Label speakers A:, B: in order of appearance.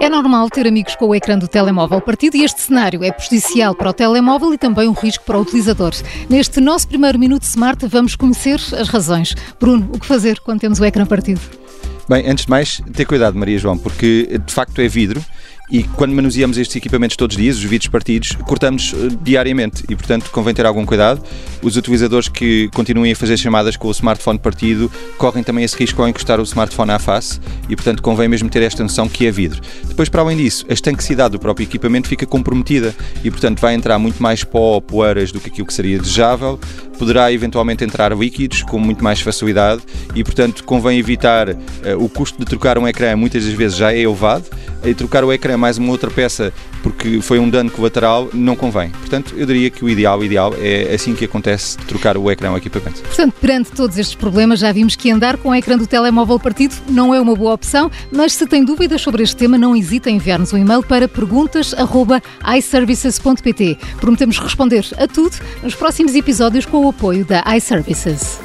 A: É normal ter amigos com o ecrã do telemóvel partido e este cenário é prejudicial para o telemóvel e também um risco para o utilizador. Neste nosso primeiro Minuto Smart vamos conhecer as razões. Bruno, o que fazer quando temos o ecrã partido?
B: Bem, antes de mais, ter cuidado, Maria João, porque de facto é vidro e quando manuseamos estes equipamentos todos os dias, os vidros partidos, cortamos uh, diariamente e, portanto, convém ter algum cuidado. Os utilizadores que continuem a fazer chamadas com o smartphone partido correm também esse risco ao encostar o smartphone à face e, portanto, convém mesmo ter esta noção que é vidro. Depois, para além disso, a estanquicidade do próprio equipamento fica comprometida e, portanto, vai entrar muito mais pó ou poeiras do que aquilo que seria desejável. Poderá eventualmente entrar líquidos com muito mais facilidade e, portanto, convém evitar uh, o custo de trocar um ecrã, muitas das vezes já é elevado e trocar o ecrã mais uma outra peça porque foi um dano colateral, não convém. Portanto, eu diria que o ideal, o ideal é assim que acontece trocar o ecrã ao equipamento.
A: Portanto, perante todos estes problemas, já vimos que andar com o ecrã do telemóvel partido não é uma boa opção, mas se tem dúvidas sobre este tema, não hesite em enviar-nos um e-mail para perguntas.iservices.pt. Prometemos responder a tudo nos próximos episódios com o apoio da iServices.